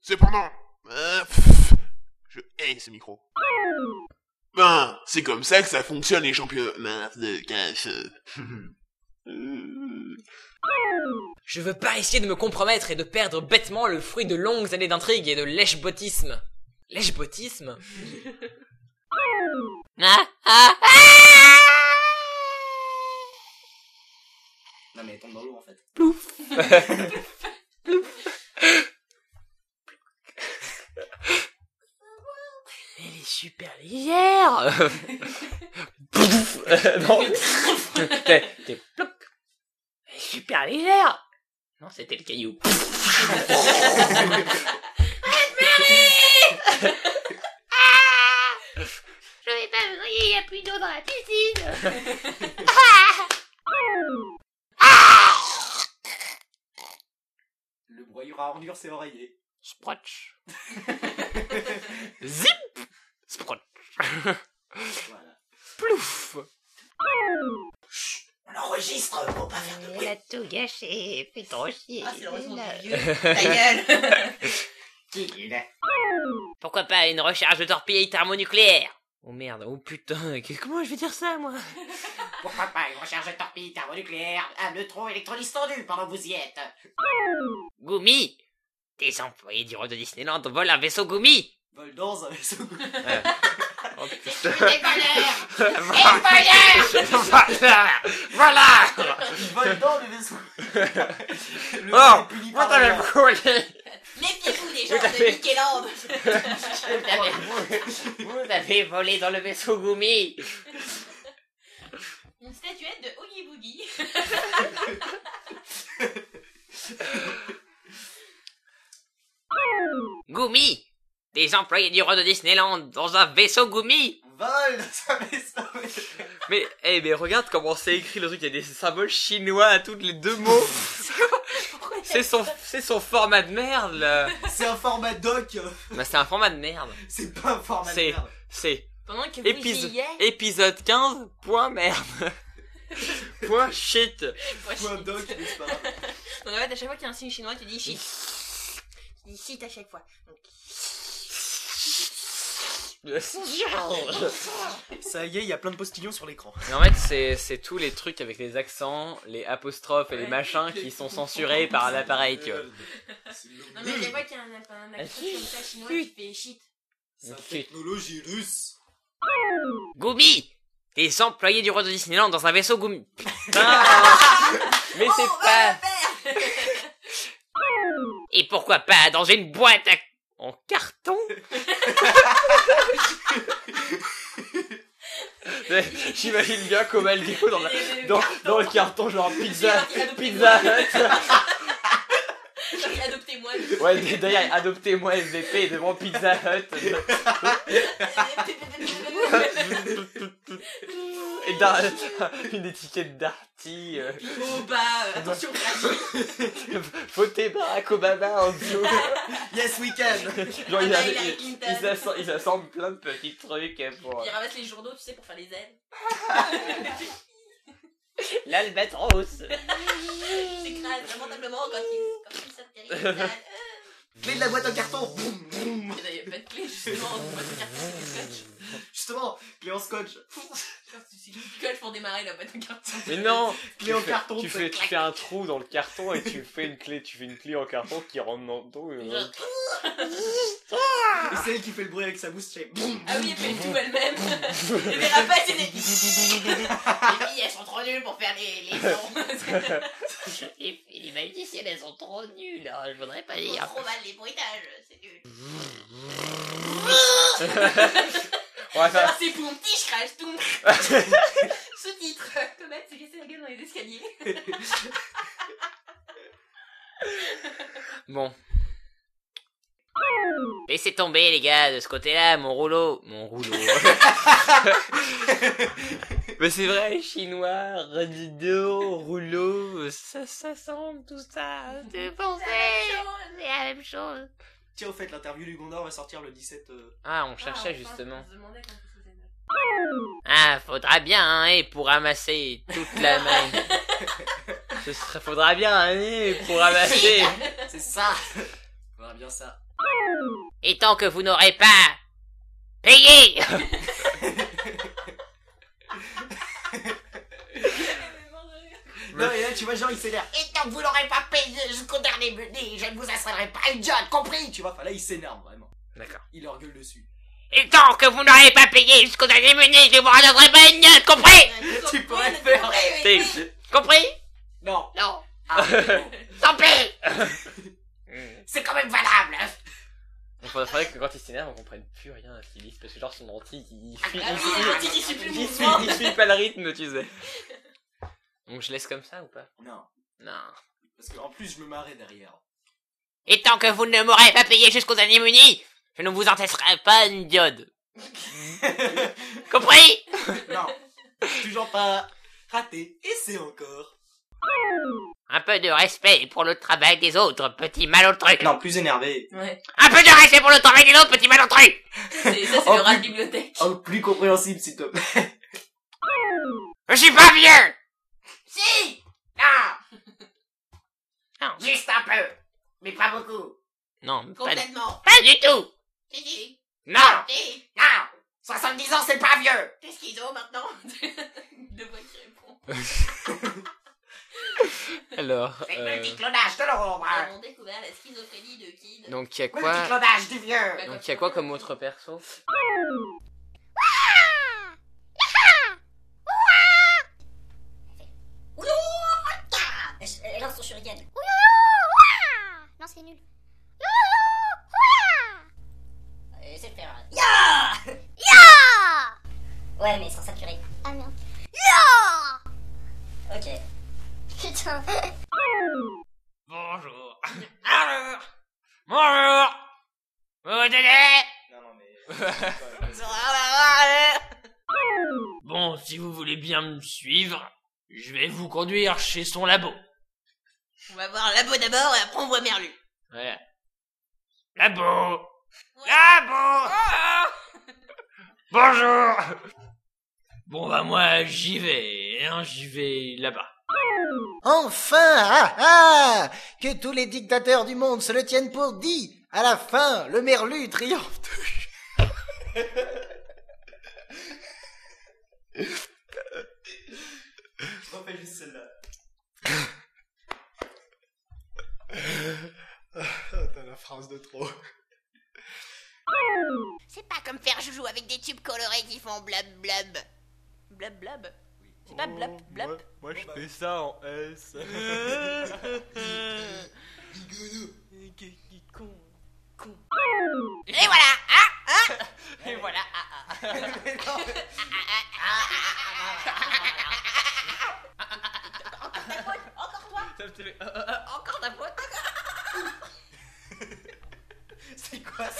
Cependant, euh, pff, je hais ce micro. Ben, c'est comme ça que ça fonctionne les championnats de cash. Euh, Je veux pas essayer de me compromettre et de perdre bêtement le fruit de longues années d'intrigue et de lèche-bottisme. Lèche-bottisme? Ah, ah, ah Non mais elle tombe dans l'eau en fait. Elle est super légère. Pouf Non. T'es ploup. Elle est super légère. Non, c'était le caillou. Je vais pas me noyer, y a plus d'eau dans la piscine. À ordures s'est oreillé. Sprotch Zip Sprotch Voilà. Plouf On enregistre pour pas faire de Il a tout gâché, fait trop chier. Ah, c'est le retour Là. du vieux. Ta gueule. bruit. Pourquoi pas une recharge de torpille thermonucléaire Oh merde, oh putain, comment je vais dire ça moi? Pourquoi pas une recharge de torpille thermonucléaire Un neutron électrolyse tendu pendant que vous y êtes? Gumi! Des employés du Roi de Disneyland volent un vaisseau Gumi! Vol dans un vaisseau. Oh Des putain voleurs Voilà. Voilà. Ils volent dans le vaisseau. le Oh est puni À de. Mickeyland. Vous avez, vous avez volé dans le vaisseau Gumi Une statuette de Oogie Boogie. Gumi Des employés du Roi de Disneyland dans un vaisseau Gumi Vol dans un vaisseau. Mais, eh, mais regarde comment c'est écrit le truc, il y a des symboles chinois à tous les deux mots. C'est son, c'est son format de merde, là. C'est un format doc. Bah, c'est un format de merde. C'est pas un format de C'est, merde. c'est Pendant que vous épis- y êtes. épisode 15, point merde. point shit. Point doc, n'est-ce pas Donc en fait, à chaque fois qu'il y a un signe chinois, tu dis shit. Tu dis shit à chaque fois. Donc, Ça y est, il y a plein de postillons sur l'écran. Mais en fait, c'est, c'est tous les trucs avec les accents, les apostrophes et les machins qui sont censurés par l'appareil, tu vois. non, mais chaque fois qu'il y a un, un accent comme ça chinois, tu fais shit. Technologie russe. Gumi Des employés du Roi de Disneyland dans un vaisseau Gumi. Putain Mais c'est pas... Et pourquoi pas dans une boîte à... en carton? J'imagine bien comme Aldio dans, la- dans, dans le carton genre pizza, pizza. Adoptez-moi. Ouais, d'ailleurs, adoptez-moi SVP devant Pizza Hut. Et dar- une étiquette d'Arty. euh, Oh bah, euh, attention. Votez Barack Obama en dessous. Yes, we can. Genre, il, Ah, a- Hillary il- Clinton. il s'assemble, il s'assemble plein de petits trucs pour... Il ramasse les journaux, tu sais, pour faire les ailes. L'Albatros S'écrase lamentablement quand il, quand il. Clé de la boîte en carton. Boum, boum. Il n'y a pas de clé, justement, on se faire passer du scotch. Justement, clé en scotch. Tu utilises du scotch pour démarrer la boîte en carton. Mais non Clé en tu fais, carton. tu c'est fais, tu clac. fais un trou dans le carton et tu fais une clé, tu fais une clé en carton qui rentre dans le dos. et- Genre, Et c'est elle qui fait le bruit avec sa bouche. c'est boum. Ah oui, elle fait tout elle-même. Et les rapaces, c'est des. Les filles, elles sont trop nulles pour faire les, les sons. Les, les magiciennes, elles sont trop nulles. hein, Je voudrais pas dire. trop mal les bruitages, c'est nul. C'est pour petit, je crache tout. Sous-titre. Comment c'est casser la gueule dans les escaliers. Bon. Laissez tomber les gars de ce côté-là, mon rouleau. Mon rouleau. Mais c'est vrai, chinois, radido, rouleau, ça, ça semble tout ça. C'est la même chose. Tiens, au fait, l'interview du Gondor va sortir le 17. euh, Ah, on cherchait justement. Que c'était. Ah, faudra bien, hein, et pour ramasser toute la main. Ce serait, faudra bien un nez pour ramasser. C'est ça. Faudra bien ça. Et tant que vous n'aurez pas payé Non, et là, tu vois, genre, il s'énerve. Et tant que vous n'aurez pas payé jusqu'au dernier menu, je ne vous installerai pas une jotte, compris Tu vois, enfin là, il s'énerve vraiment. D'accord. Il leur gueule dessus. Et tant que vous n'aurez pas payé jusqu'au dernier menu, je vous redonnerai pas une note, compris Tu pourrais le faire. T'es- Compris Non. Non. Ah. Tant pis C'est quand même valable hein. Il faudrait que quand il s'énerve, on comprenne plus rien à ce qu'il dit. Parce que genre son il suit, Ah il suit- dentiste, il suit il suit pas le rythme, tu sais. Donc je laisse comme ça ou pas? Non. Non. Parce qu'en plus, je me marrais derrière. Et tant que vous ne m'aurez pas payé jusqu'au dernier menu, je ne vous encaisserai pas une diode. Compris? Non. Toujours pas. Raté. Et c'est encore. Un peu de respect pour le travail des autres, petit malotru. Non, plus énervé. Ouais. Un peu de respect pour le travail des autres, petit malotru. C'est- Ça, c'est Oh, le rat de bibliothèque. Oh, plus compréhensible, s'il te plaît. Je suis pas vieux. Si Non Non. Juste un peu Mais pas beaucoup Non, pas, Complètement. Pas du tout. Si, si. Non. Si. Non 70 ans, c'est pas vieux Qu'est-ce qu'ils ont maintenant? Deux voix qui répond. Alors, C'est euh, le petit clonage de l'ombre Ils ont découvert la schizophrénie de Kid. donc il y a Le petit quoi clonage du vieux Bah, Donc il y a quoi comme autre perso Elle lance son shuriken. Non, c'est nul. Essaie de faire un... Ah Ouais, mais sans saturer. Ah merde. Ok. Putain. Bonjour. Bonjour. Vous donnez Non, non, mais. Bon, si vous voulez bien me suivre, je vais vous conduire chez son labo. On va voir Labo d'abord et après on voit Merlu. Ouais. Labo Labo Bonjour Bon bah moi j'y vais, hein, j'y vais là-bas. Enfin ah, ah Que tous les dictateurs du monde se le tiennent pour dit À la fin, le merlu triomphe juste celle-là. T'as la phrase de trop. C'est pas comme faire joujou avec des tubes colorés qui font blab blab. Blab blab. C'est pas blab blab. Moi je fais ça en S.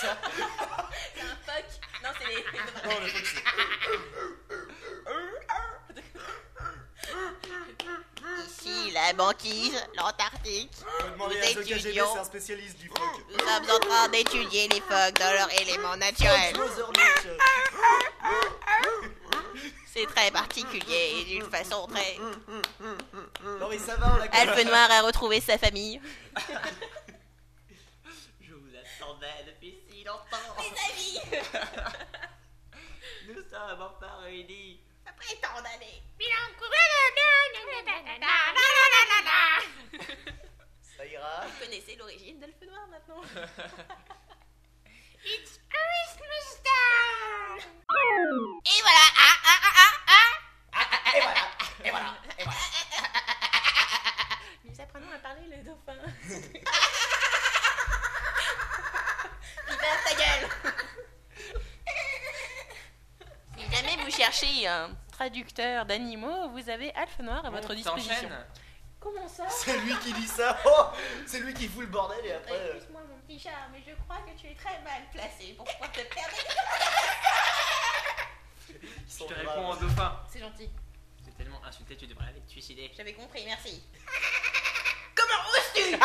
ça C'est un fuck. Non, c'est les. Non, le truc, c'est. Ici, la banquise, l'Antarctique. Nous étudions. c'est un spécialiste du phoque. Nous sommes en train d'étudier les phoques dans leurs éléments naturels. C'est très particulier et d'une façon très... Non, mais ça va, on l'a Alphe Noir a retrouvé sa famille. Je vous attendais amis. Nous sommes enfin réunis. Après tant d'années. Ça ira. Vous connaissez l'origine d'Elfe Noir maintenant It's Christmas time Et voilà Ah ah ah ah ah Et voilà Et voilà Et voilà Nous apprenons à parler le dauphin. Putain, ta gueule Si jamais vous cherchez un traducteur d'animaux, vous avez Alphe Noir à votre disposition. Comment ça C'est lui qui dit ça. Oh C'est lui qui fout le bordel et après. euh, Excuse-moi mon petit chat, mais je crois que tu es très mal placé pour pouvoir te sont Je te réponds en dauphin. C'est gentil. C'est tellement insulté, tu devrais aller te suicider. J'avais compris, merci. Comment oses-tu